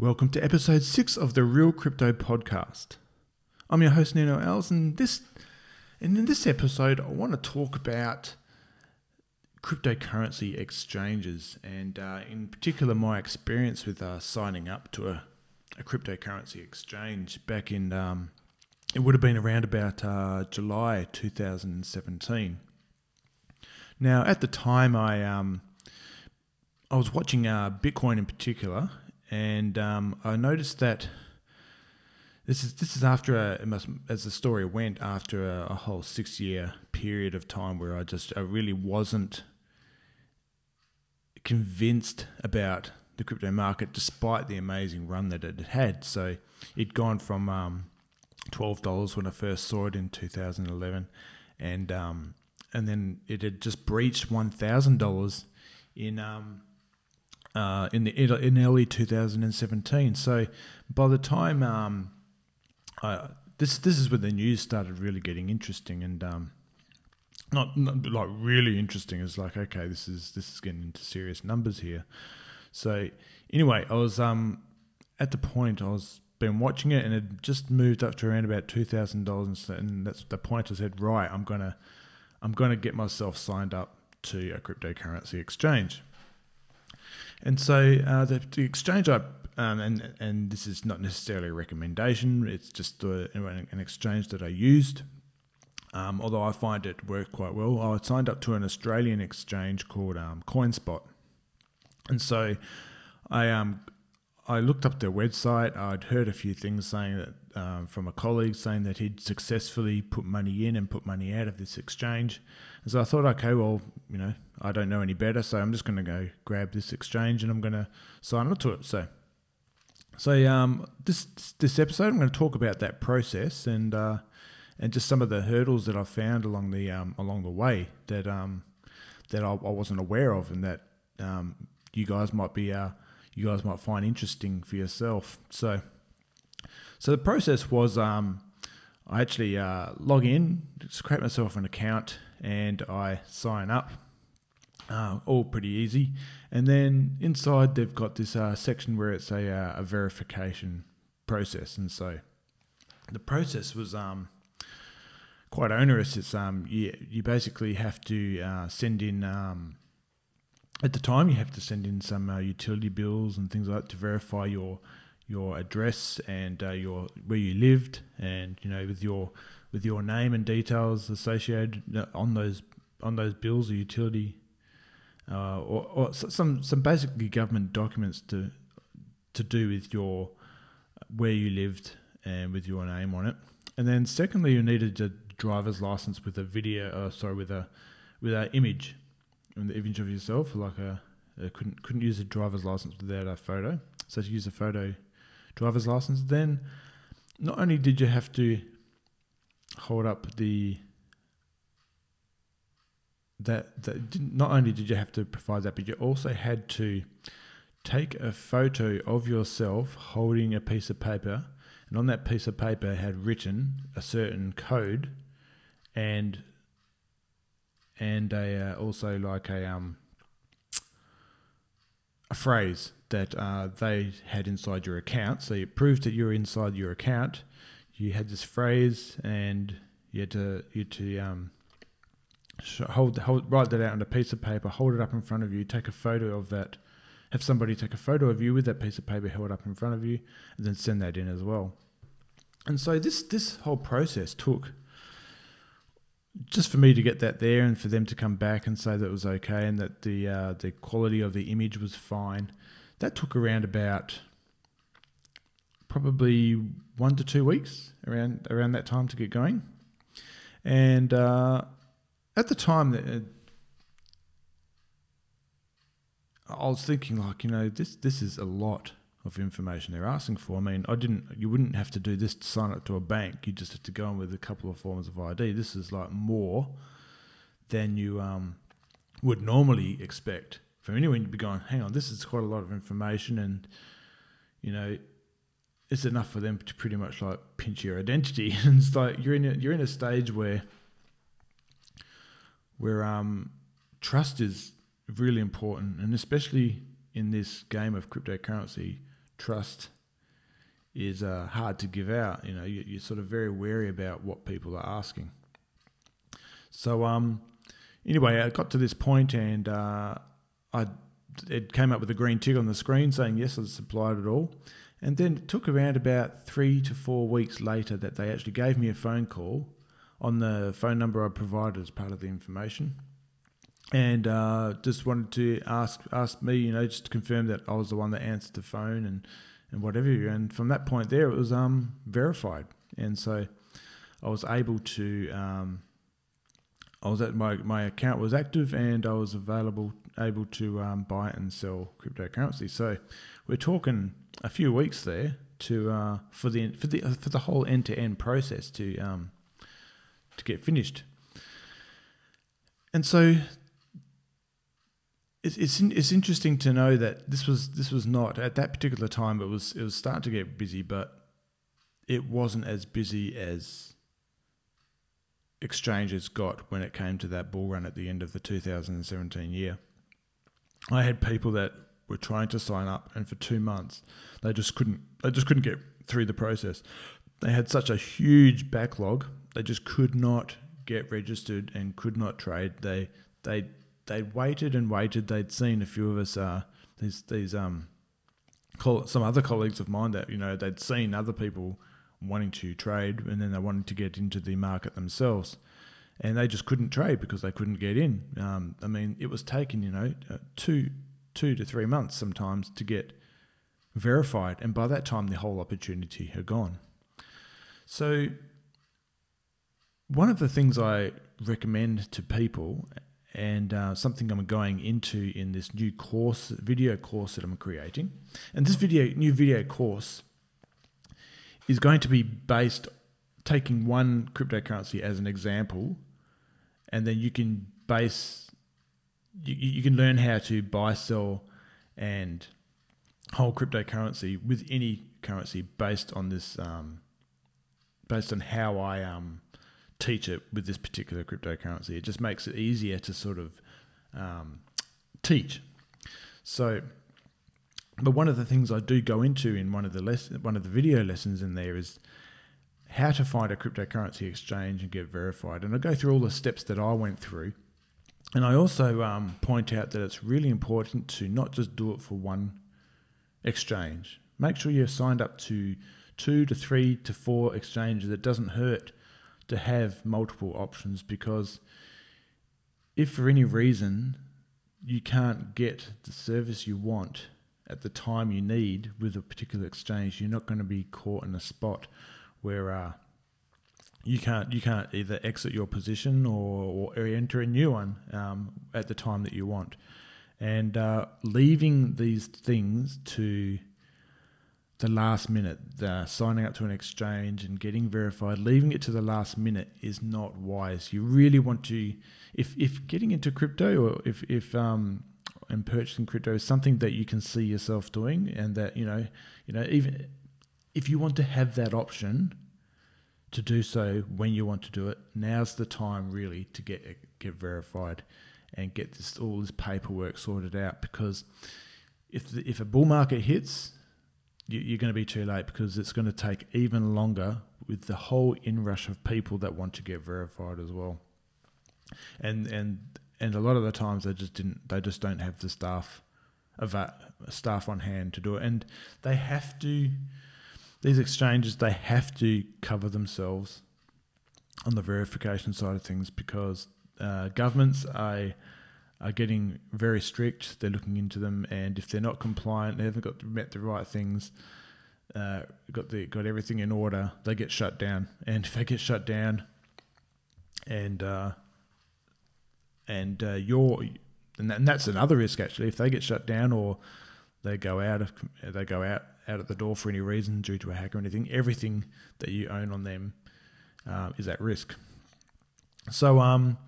Welcome to episode six of the Real Crypto Podcast. I'm your host Nino Els, and this and in this episode, I want to talk about cryptocurrency exchanges, and uh, in particular, my experience with uh, signing up to a, a cryptocurrency exchange back in um, it would have been around about uh, July 2017. Now, at the time, I um, I was watching uh, Bitcoin in particular, and um, I noticed that this is this is after a, must, as the story went after a, a whole six year period of time where I just I really wasn't convinced about the crypto market despite the amazing run that it had. So it'd gone from um, twelve dollars when I first saw it in 2011, and um, and then it had just breached one thousand dollars in um, uh, in the in early 2017. So by the time um, I, this this is when the news started really getting interesting and um, not, not like really interesting. It's like okay, this is this is getting into serious numbers here. So anyway, I was um, at the point I was been watching it and it just moved up to around about two thousand dollars, and that's the point. I said, right, I'm gonna I'm gonna get myself signed up to a cryptocurrency exchange. And so uh, the, the, exchange I um, and and this is not necessarily a recommendation. It's just an exchange that I used. Um, although I find it worked quite well, I signed up to an Australian exchange called um, CoinSpot, and so I um I looked up their website. I'd heard a few things saying that um, from a colleague saying that he'd successfully put money in and put money out of this exchange. And so I thought, okay, well, you know, I don't know any better, so I'm just going to go grab this exchange and I'm going to sign up to it. So, so um, this this episode, I'm going to talk about that process and uh, and just some of the hurdles that I found along the um, along the way that um, that I, I wasn't aware of and that um, you guys might be uh, you guys might find interesting for yourself. So, so the process was um, I actually uh, log in, just create myself an account, and I sign up. Uh, all pretty easy. And then inside, they've got this uh, section where it's a, uh, a verification process. And so the process was um, quite onerous. It's um, you, you basically have to uh, send in um, at the time you have to send in some uh, utility bills and things like that to verify your your address and uh, your where you lived and you know with your with your name and details associated uh, on those on those bills or utility uh, or, or some some basically government documents to to do with your where you lived and with your name on it. And then secondly you needed a driver's license with a video uh, sorry with a with an image the image of yourself, like a, a, couldn't couldn't use a driver's license without a photo. So to use a photo driver's license, then not only did you have to hold up the that that not only did you have to provide that, but you also had to take a photo of yourself holding a piece of paper, and on that piece of paper had written a certain code, and and a uh, also like a um a phrase that uh, they had inside your account. So it proved that you're inside your account. You had this phrase, and you had to you had to um, hold hold write that out on a piece of paper, hold it up in front of you, take a photo of that, have somebody take a photo of you with that piece of paper held up in front of you, and then send that in as well. And so this this whole process took just for me to get that there and for them to come back and say that it was okay and that the uh, the quality of the image was fine, that took around about probably one to two weeks around around that time to get going. And uh, at the time that uh, I was thinking, like you know, this this is a lot of information they're asking for. I mean, I didn't. You wouldn't have to do this to sign up to a bank. You just have to go in with a couple of forms of ID. This is like more than you um, would normally expect from anyone. You'd be going, hang on, this is quite a lot of information, and you know, it's enough for them to pretty much like pinch your identity. and it's like you're in a, you're in a stage where where um, trust is really important, and especially in this game of cryptocurrency trust is uh, hard to give out. You know, you, you're sort of very wary about what people are asking. So, um, anyway, I got to this point and uh, I it came up with a green tick on the screen saying yes, I supplied it all. And then it took around about three to four weeks later that they actually gave me a phone call on the phone number I provided as part of the information, and uh, just wanted to ask ask me, you know, just to confirm that I was the one that answered the phone and and whatever. And from that point there, it was um, verified, and so I was able to. Um, I was at my my account was active and I was available able to um, buy and sell cryptocurrency. So we're talking a few weeks there to uh, for the for the for the whole end to end process to um, to get finished. And so it's, it's it's interesting to know that this was this was not at that particular time. It was it was starting to get busy, but it wasn't as busy as exchanges got when it came to that bull run at the end of the 2017 year. I had people that were trying to sign up, and for two months, they just couldn't. They just couldn't get through the process. They had such a huge backlog. They just could not get registered and could not trade. They they they waited and waited. They'd seen a few of us. Uh, these these um, call, some other colleagues of mine that you know they'd seen other people wanting to trade, and then they wanted to get into the market themselves and they just couldn't trade because they couldn't get in. Um, I mean, it was taking you know uh, two two to three months sometimes to get verified, and by that time the whole opportunity had gone. So, one of the things I recommend to people, and uh, something I'm going into in this new course, video course that I'm creating, and this video new video course is going to be based taking one cryptocurrency as an example and then you can base you, you can learn how to buy sell and hold cryptocurrency with any currency based on this um, based on how I um, teach it with this particular cryptocurrency. It just makes it easier to sort of um, teach. So, but one of the things I do go into in one of the less one of the video lessons in there is how to find a cryptocurrency exchange and get verified. And I go through all the steps that I went through. And I also um, point out that it's really important to not just do it for one exchange. Make sure you're signed up to two to three to four exchanges. It doesn't hurt to have multiple options because if for any reason you can't get the service you want at the time you need with a particular exchange, you're not going to be caught in a spot where uh, you can't you can't either exit your position or, or enter a new one um, at the time that you want, and uh, leaving these things to the last minute, the signing up to an exchange and getting verified, leaving it to the last minute is not wise. You really want to, if if getting into crypto or if if um, and purchasing crypto is something that you can see yourself doing, and that you know, you know, even if you want to have that option to do so when you want to do it, now's the time really to get get verified and get this all this paperwork sorted out because if the, if a bull market hits, you, are going to be too late because it's going to take even longer with the whole inrush of people that want to get verified as well. And and and a lot of the times they just didn't they just don't have the staff of staff on hand to do it, and they have to these exchanges they have to cover themselves on the verification side of things because uh, governments are are getting very strict. They're looking into them, and if they're not compliant, they haven't got met the right things, uh, got the got everything in order, they get shut down. And if they get shut down, and uh, and uh, you're and, that, and that's another risk actually. If they get shut down or they go out of they go out out at the door for any reason due to a hack or anything, everything that you own on them uh, is at risk. So, um,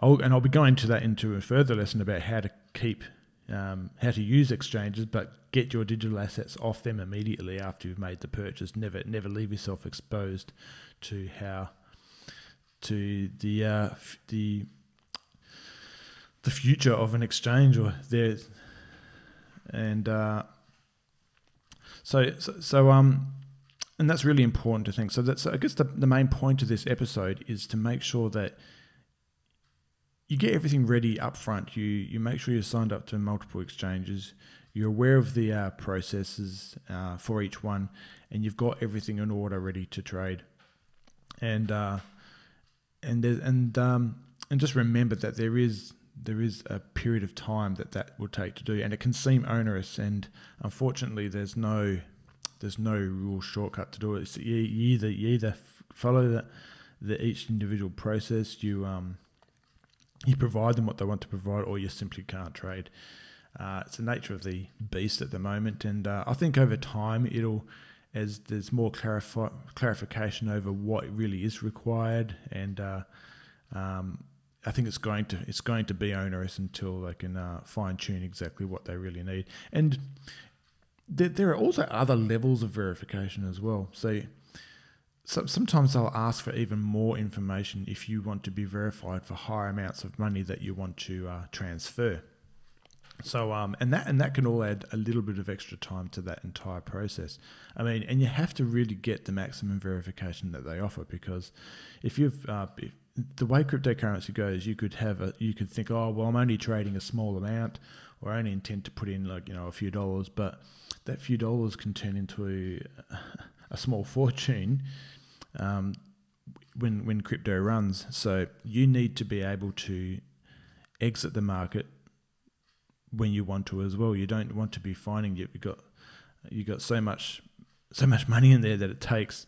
I'll, and I'll be going to that into a further lesson about how to keep, um, how to use exchanges, but get your digital assets off them immediately after you've made the purchase. Never, never leave yourself exposed to how, to the uh, f- the the future of an exchange or there, and uh, So, so, so um, and that's really important to think. So that's I guess the, the main point of this episode is to make sure that you get everything ready up front. You you make sure you're signed up to multiple exchanges. You're aware of the uh, processes uh, for each one, and you've got everything in order, ready to trade. And uh, and and um, and just remember that there is there is a period of time that that will take to do, and it can seem onerous. And unfortunately, there's no there's no real shortcut to do it. So you, you either you either follow the, the each individual process, you um, you provide them what they want to provide, or you simply can't trade. Uh, it's the nature of the beast at the moment, and uh, I think over time it'll, as there's more clarify, clarification over what really is required, and uh, um, I think it's going to it's going to be onerous until they can uh, fine tune exactly what they really need. And there, there are also other levels of verification as well. So so sometimes they'll ask for even more information if you want to be verified for higher amounts of money that you want to uh, transfer. So um, and that and that can all add a little bit of extra time to that entire process. I mean, and you have to really get the maximum verification that they offer because if you've uh, if, the way cryptocurrency goes, you could have a you could think, oh well, I'm only trading a small amount, or I only intend to put in like you know a few dollars, but that few dollars can turn into a, small fortune um, when when crypto runs. So you need to be able to exit the market when you want to as well. You don't want to be finding you have got you got so much so much money in there that it takes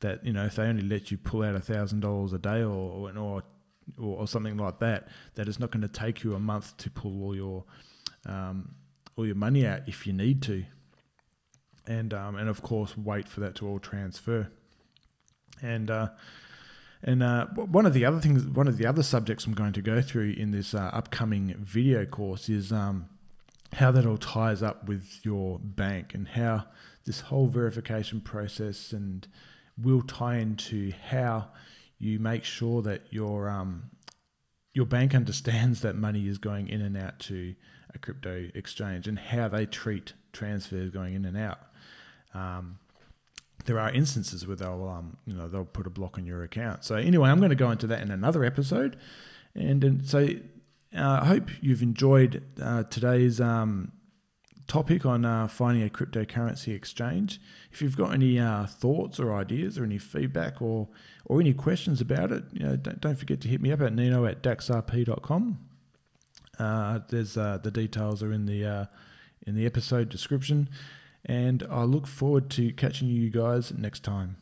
that you know if they only let you pull out a thousand dollars a day or or or something like that, that it's not going to take you a month to pull all your um, all your money out if you need to, and um, and of course wait for that to all transfer. And uh, and uh, one of the other things, one of the other subjects I'm going to go through in this uh, upcoming video course is um, how that all ties up with your bank and how this whole verification process and will tie into how you make sure that your um, your bank understands that money is going in and out to a crypto exchange and how they treat transfers going in and out. Um, there are instances where they'll um, you know they'll put a block on your account. So anyway, I'm going to go into that in another episode, and, and so uh, I hope you've enjoyed uh, today's um, topic on uh, finding a cryptocurrency exchange. If you've got any uh, thoughts or ideas or any feedback or or any questions about it, you know, don't, don't forget to hit me up at nino at daxrp.com. Uh, there's uh, the details are in the in the episode description. And I look forward to catching you guys next time.